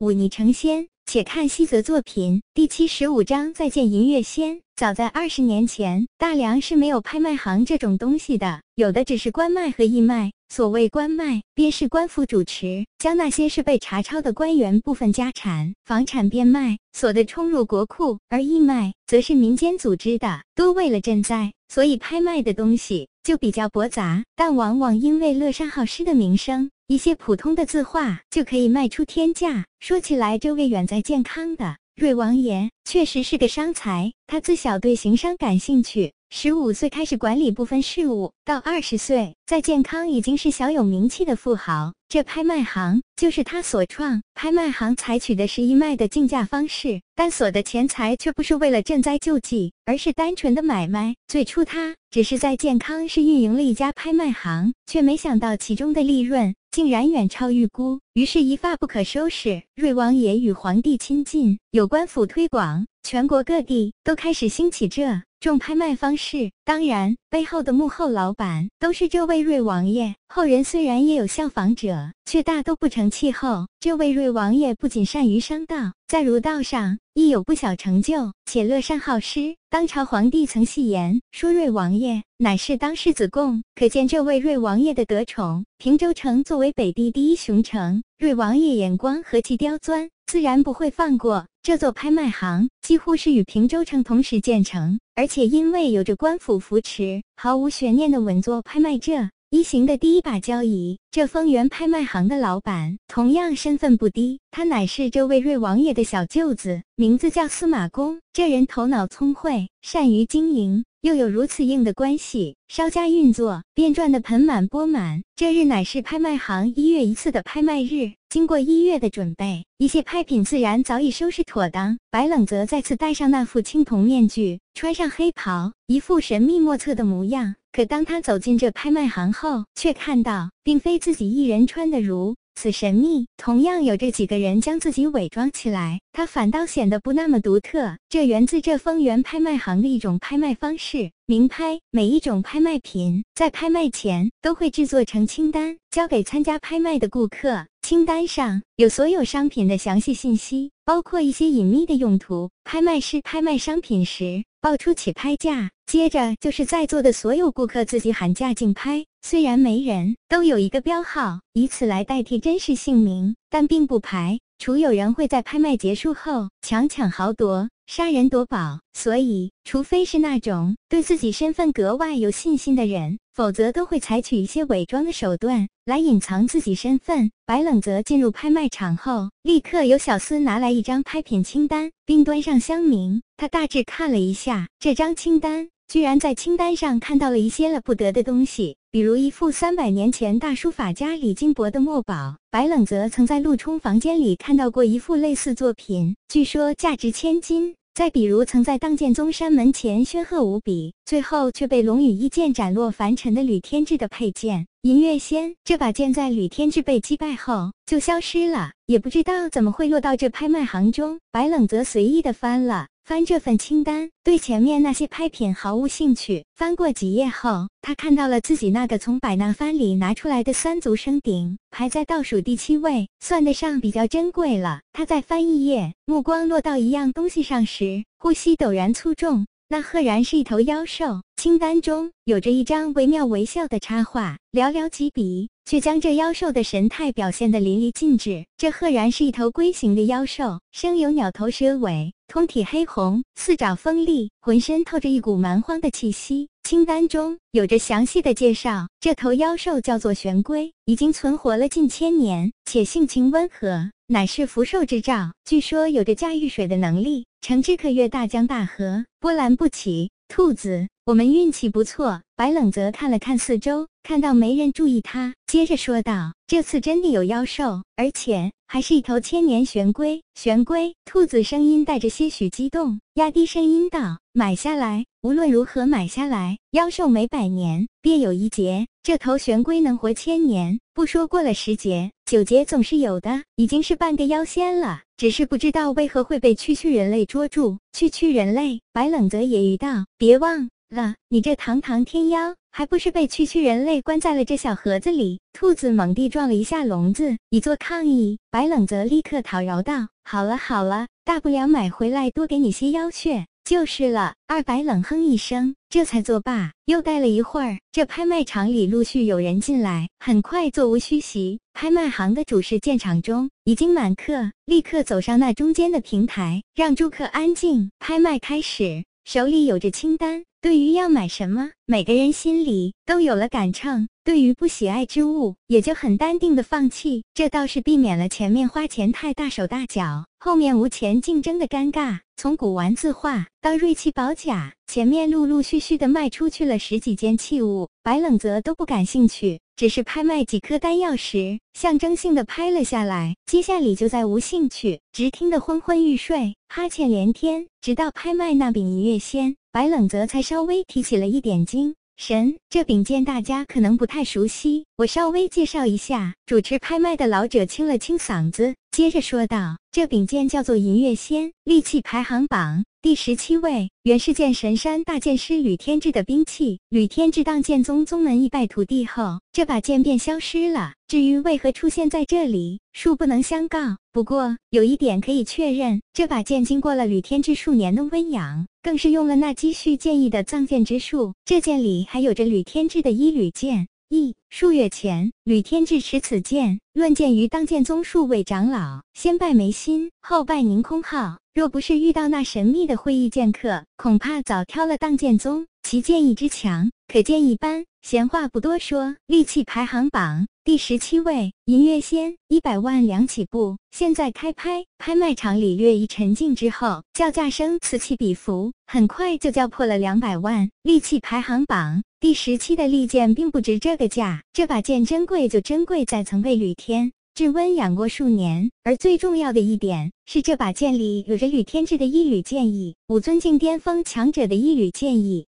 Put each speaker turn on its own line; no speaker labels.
忤逆成仙。且看西泽作品第七十五章再见银月仙。早在二十年前，大梁是没有拍卖行这种东西的，有的只是官卖和义卖。所谓官卖，便是官府主持，将那些是被查抄的官员部分家产、房产变卖，所得冲入国库；而义卖，则是民间组织的，多为了赈灾，所以拍卖的东西就比较驳杂，但往往因为乐善好施的名声。一些普通的字画就可以卖出天价。说起来，这位远在健康的瑞王爷确实是个商才。他自小对行商感兴趣，十五岁开始管理部分事务，到二十岁在健康已经是小有名气的富豪。这拍卖行就是他所创。拍卖行采取的是义卖的竞价方式，但所得钱财却不是为了赈灾救济，而是单纯的买卖。最初他只是在健康市运营了一家拍卖行，却没想到其中的利润。竟然远超预估，于是，一发不可收拾。瑞王爷与皇帝亲近，有官府推广，全国各地都开始兴起这种拍卖方式。当然，背后的幕后老板都是这位瑞王爷。后人虽然也有效仿者，却大都不成气候。这位瑞王爷不仅善于商道，在儒道上亦有不小成就，且乐善好施。当朝皇帝曾戏言说，瑞王爷乃是当世子贡，可见这位瑞王爷的得宠。平州城作为北地第一雄城，瑞王爷眼光何其刁钻，自然不会放过这座拍卖行。几乎是与平州城同时建成，而且因为有着官府扶持，毫无悬念的稳坐拍卖这。一行的第一把交椅，这丰源拍卖行的老板同样身份不低，他乃是这位瑞王爷的小舅子，名字叫司马公。这人头脑聪慧，善于经营，又有如此硬的关系，稍加运作便赚得盆满钵满。这日乃是拍卖行一月一次的拍卖日，经过一月的准备，一切拍品自然早已收拾妥当。白冷则再次戴上那副青铜面具，穿上黑袍，一副神秘莫测的模样。可当他走进这拍卖行后，却看到并非自己一人穿的如此神秘，同样有这几个人将自己伪装起来，他反倒显得不那么独特。这源自这丰源拍卖行的一种拍卖方式——明拍。每一种拍卖品在拍卖前都会制作成清单，交给参加拍卖的顾客。清单上有所有商品的详细信息，包括一些隐秘的用途。拍卖师拍卖商品时，报出起拍价。接着就是在座的所有顾客自己喊价竞拍，虽然每人都有一个标号，以此来代替真实姓名，但并不排除有人会在拍卖结束后强抢豪夺、杀人夺宝。所以，除非是那种对自己身份格外有信心的人，否则都会采取一些伪装的手段来隐藏自己身份。白冷泽进入拍卖场后，立刻有小厮拿来一张拍品清单，并端上香茗。他大致看了一下这张清单。居然在清单上看到了一些了不得的东西，比如一幅三百年前大书法家李金博的墨宝。白冷泽曾在陆冲房间里看到过一幅类似作品，据说价值千金。再比如，曾在当剑宗山门前煊赫无比，最后却被龙羽一剑斩落凡尘的吕天志的佩剑银月仙。这把剑在吕天志被击败后就消失了，也不知道怎么会落到这拍卖行中。白冷泽随意的翻了。翻这份清单，对前面那些拍品毫无兴趣。翻过几页后，他看到了自己那个从百纳帆里拿出来的三足生鼎，排在倒数第七位，算得上比较珍贵了。他在翻一页，目光落到一样东西上时，呼吸陡然粗重。那赫然是一头妖兽。清单中有着一张惟妙惟肖的插画，寥寥几笔。却将这妖兽的神态表现得淋漓尽致。这赫然是一头龟形的妖兽，生有鸟头蛇尾，通体黑红，四爪锋利，浑身透着一股蛮荒的气息。清单中有着详细的介绍，这头妖兽叫做玄龟，已经存活了近千年，且性情温和，乃是福寿之兆。据说有着驾驭水的能力，乘之可越大江大河，波澜不起。兔子，我们运气不错。白冷泽看了看四周，看到没人注意他，接着说道：“这次真的有妖兽，而且还是一头千年玄龟。”玄龟，兔子声音带着些许激动，压低声音道：“买下来，无论如何买下来。妖兽每百年便有一劫，这头玄龟能活千年，不说过了十劫，九劫总是有的，已经是半个妖仙了。”只是不知道为何会被区区人类捉住。区区人类，白冷泽也语道：“别忘了，你这堂堂天妖，还不是被区区人类关在了这小盒子里？兔子猛地撞了一下笼子，以作抗议。白冷则立刻讨饶道：“好了好了，大不了买回来多给你些妖血就是了。”二白冷哼一声，这才作罢。又待了一会儿，这拍卖场里陆续有人进来，很快座无虚席。拍卖行的主事见场中已经满客，立刻走上那中间的平台，让诸客安静。拍卖开始，手里有着清单，对于要买什么，每个人心里都有了杆秤。对于不喜爱之物，也就很淡定的放弃，这倒是避免了前面花钱太大手大脚，后面无钱竞争的尴尬。从古玩字画到锐气宝甲，前面陆陆续续的卖出去了十几件器物，白冷泽都不感兴趣，只是拍卖几颗丹药时，象征性的拍了下来，接下里就再无兴趣，直听得昏昏欲睡，哈欠连天。直到拍卖那柄银月仙，白冷泽才稍微提起了一点精。神，这柄剑大家可能不太熟悉，我稍微介绍一下。主持拍卖的老者清了清嗓子，接着说道：“这柄剑叫做银月仙，利器排行榜第十七位，原是剑神山大剑师吕天志的兵器。吕天志当剑宗宗门一败涂地后，这把剑便消失了。至于为何出现在这里，恕不能相告。不过有一点可以确认，这把剑经过了吕天志数年的温养。”更是用了那积蓄建议的藏剑之术，这剑里还有着吕天志的一缕剑意。数月前，吕天志持此剑论剑于当剑宗数位长老，先拜眉心，后拜宁空号。若不是遇到那神秘的会议剑客，恐怕早挑了当剑宗。其剑意之强，可见一斑。闲话不多说，利器排行榜第十七位，银月仙，一百万两起步。现在开拍，拍卖场里略一沉静之后，叫价声此起彼伏，很快就叫破了两百万。利器排行榜第十七的利剑并不值这个价，这把剑珍贵就珍贵在曾被吕天志温养过数年，而最重要的一点是，这把剑里有着吕天志的一缕剑意，五尊境巅峰强者的一缕剑意。